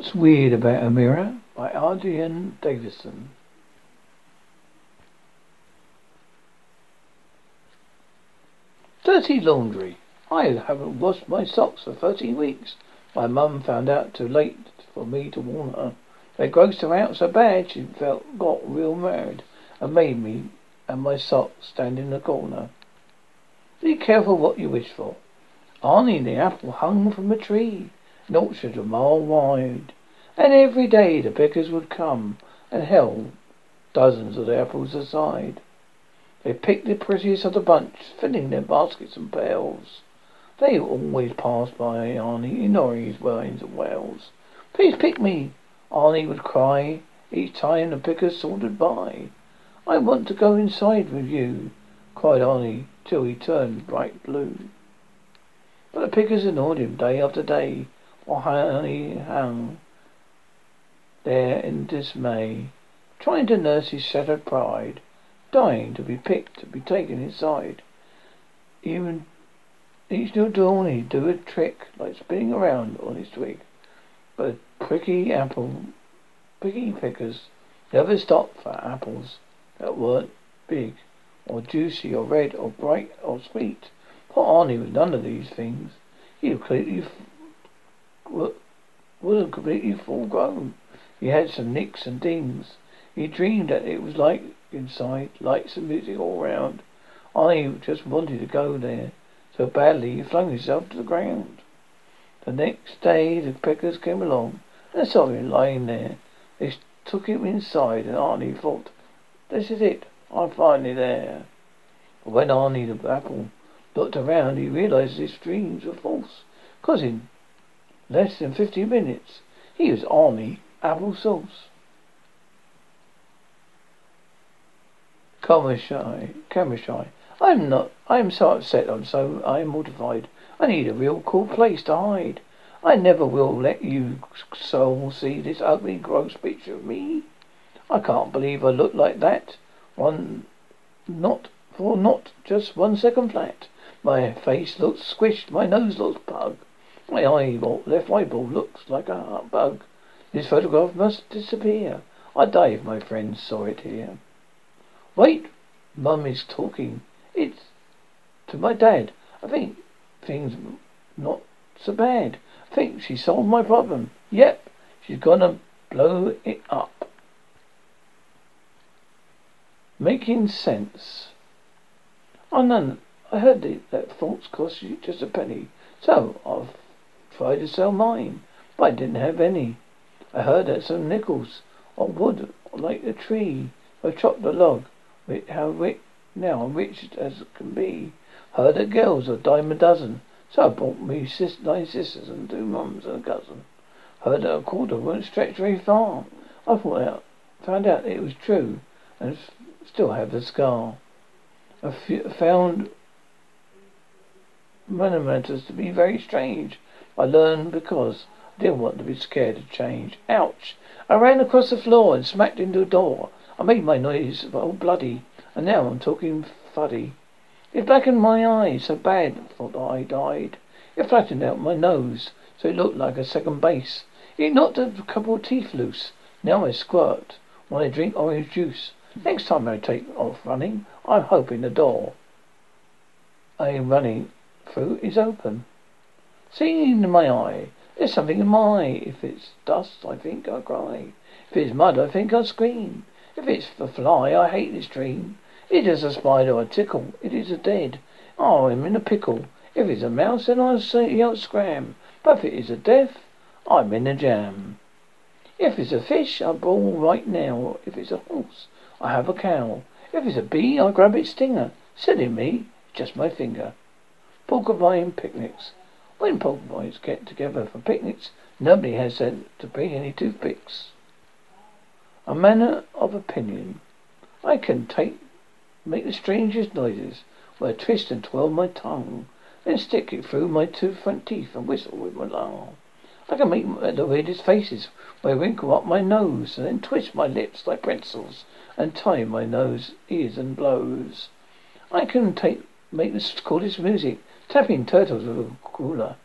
What's Weird About a Mirror by Arden Davidson. Dirty laundry. I haven't washed my socks for thirteen weeks. My mum found out too late for me to warn her. They grossed her out so bad she felt got real mad and made me and my socks stand in the corner. Be careful what you wish for. Arnie the apple hung from a tree an orchard a mile wide. And every day the pickers would come and held dozens of the apples aside. They picked the prettiest of the bunch, filling their baskets and pails. They always passed by Arnie, ignoring his whines and wails. Please pick me, Arnie would cry each time the pickers sauntered by. I want to go inside with you, cried Arnie till he turned bright blue. But the pickers ignored him day after day, while Arnie hung um, there in dismay, trying to nurse his shattered pride, dying to be picked, to be taken inside. Even each new dawn he'd do a trick, like spinning around on his twig. But pricky apple, pricky pickers never stopped for apples that weren't big, or juicy, or red, or bright, or sweet. Poor Arnie was none of these things. He completely wasn't completely full grown. He had some nicks and dings. He dreamed that it was like inside, lights and music all round. I just wanted to go there so badly he flung himself to the ground. The next day the pickers came along and saw him lying there. They took him inside and Arnie thought, this is it, I'm finally there. But when Arnie the apple looked around he realized his dreams were false. Cause in less than fifty minutes he was Arnie applesauce. Camera shy, camera shy. I'm not. I am so upset. I'm so. I am mortified. I need a real cool place to hide. I never will let you soul see this ugly, gross picture of me. I can't believe I look like that. One, not for not just one second flat. My face looks squished. My nose looks pug. My eyeball, left eyeball looks like a bug. This photograph must disappear. Die if my friends saw it here. Wait, Mum is talking. It's to my dad. I think things not so bad. I think she solved my problem. Yep, she's gonna blow it up. Making sense. Oh, none. I heard that thoughts cost you just a penny, so I've tried to sell mine, but I didn't have any. I heard that some nickels on wood like a tree. I chopped a log. How rich now rich as can be. Heard that girls are dime a dozen. So I bought me sis- nine sisters and two mums and a cousin. Heard that a quarter won't stretch very far. I thought out, found out it was true, and still have the scar. I f- found matters to be very strange. I learned because I didn't want to be scared of change. Ouch! I ran across the floor and smacked into a door. I made my noise all bloody, and now I'm talking fuddy. It blackened my eyes so bad I thought I died. It flattened out my nose so it looked like a second base. It knocked a couple of teeth loose. Now I squirt when I drink orange juice. Next time I take off running, I'm hoping the door I am running through is open. Seeing in my eye, there's something in my eye. If it's dust, I think I cry. If it's mud, I think I scream. If it's a fly, I hate this dream. It is a spider, I tickle. It is a dead. Oh, I'm in a pickle. If it's a mouse, then I'll yell scram. But if it is a death, I'm in a jam. If it's a fish, I bawl right now. If it's a horse, I have a cow. If it's a bee, I grab its stinger. Silly me, just my finger. Porcupine picnics. When porcupines get together for picnics, nobody has said to bring any toothpicks. A manner of opinion. I can take make the strangest noises, where twist and twirl my tongue, then stick it through my two front teeth and whistle with my lung. I can make the weirdest faces, where wrinkle up my nose and then twist my lips like pretzels and tie my nose, ears and blows. I can take make the coolest music, tapping turtles with a cooler.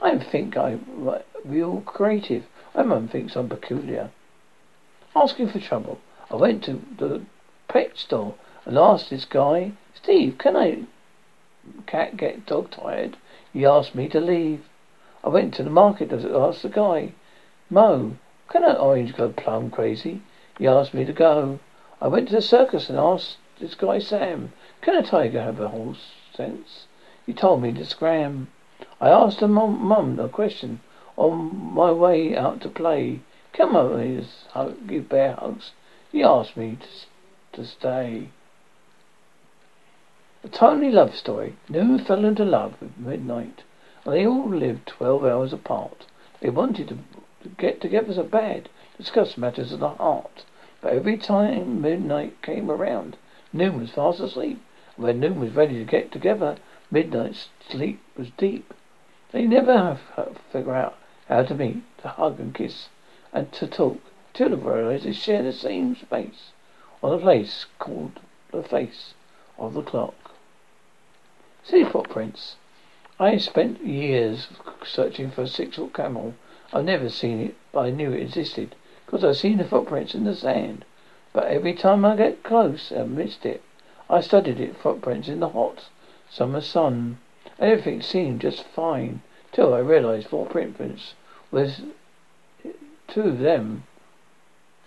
I think I'm real creative. Mum thinks I'm peculiar. Asking for trouble. I went to the pet store and asked this guy, Steve, can I cat get dog tired? He asked me to leave. I went to the market and asked the guy, Mo, can an orange go plum crazy? He asked me to go. I went to the circus and asked this guy Sam, can a tiger have a horse sense? He told me to scram. I asked her mum, mum a question on my way out to play. Come over here, give bear hugs. He asked me to, to stay. A tiny love story. Noon fell into love with midnight, and they all lived twelve hours apart. They wanted to get together so bed, discuss matters of the heart. But every time midnight came around, Noon was fast asleep. When Noon was ready to get together, midnight sleep was deep. They never have figure out how to meet, to hug and kiss, and to talk, till they realize they share the same space on a place called the face of the clock. City footprints. I spent years searching for a six-foot camel. I've never seen it, but I knew it existed because I've seen the footprints in the sand. But every time I get close, I missed it. I studied it footprints in the hot summer sun. Everything seemed just fine till I realized four footprints was two of them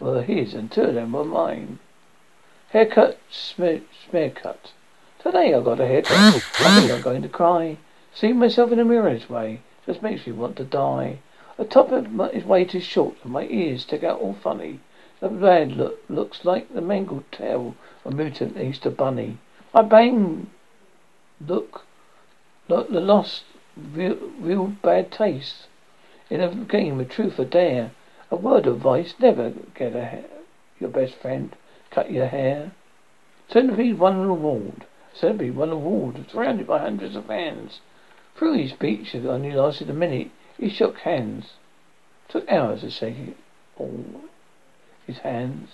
were his and two of them were mine. Haircut, smear, smear cut. Today I got a haircut. I think I'm going to cry. Seeing myself in the mirror this way just makes me want to die. The top of my is way too short and my ears stick out all funny. The bad look looks like the mangled tail of a mutant Easter bunny. My bang look like the lost real, real bad taste in a game of truth or dare. A word of advice: never get a your best friend cut your hair. Centipede won an award. Centipede won an award, surrounded by hundreds of fans. Through his speech that only lasted a minute. He shook hands. It took hours to shake all his hands.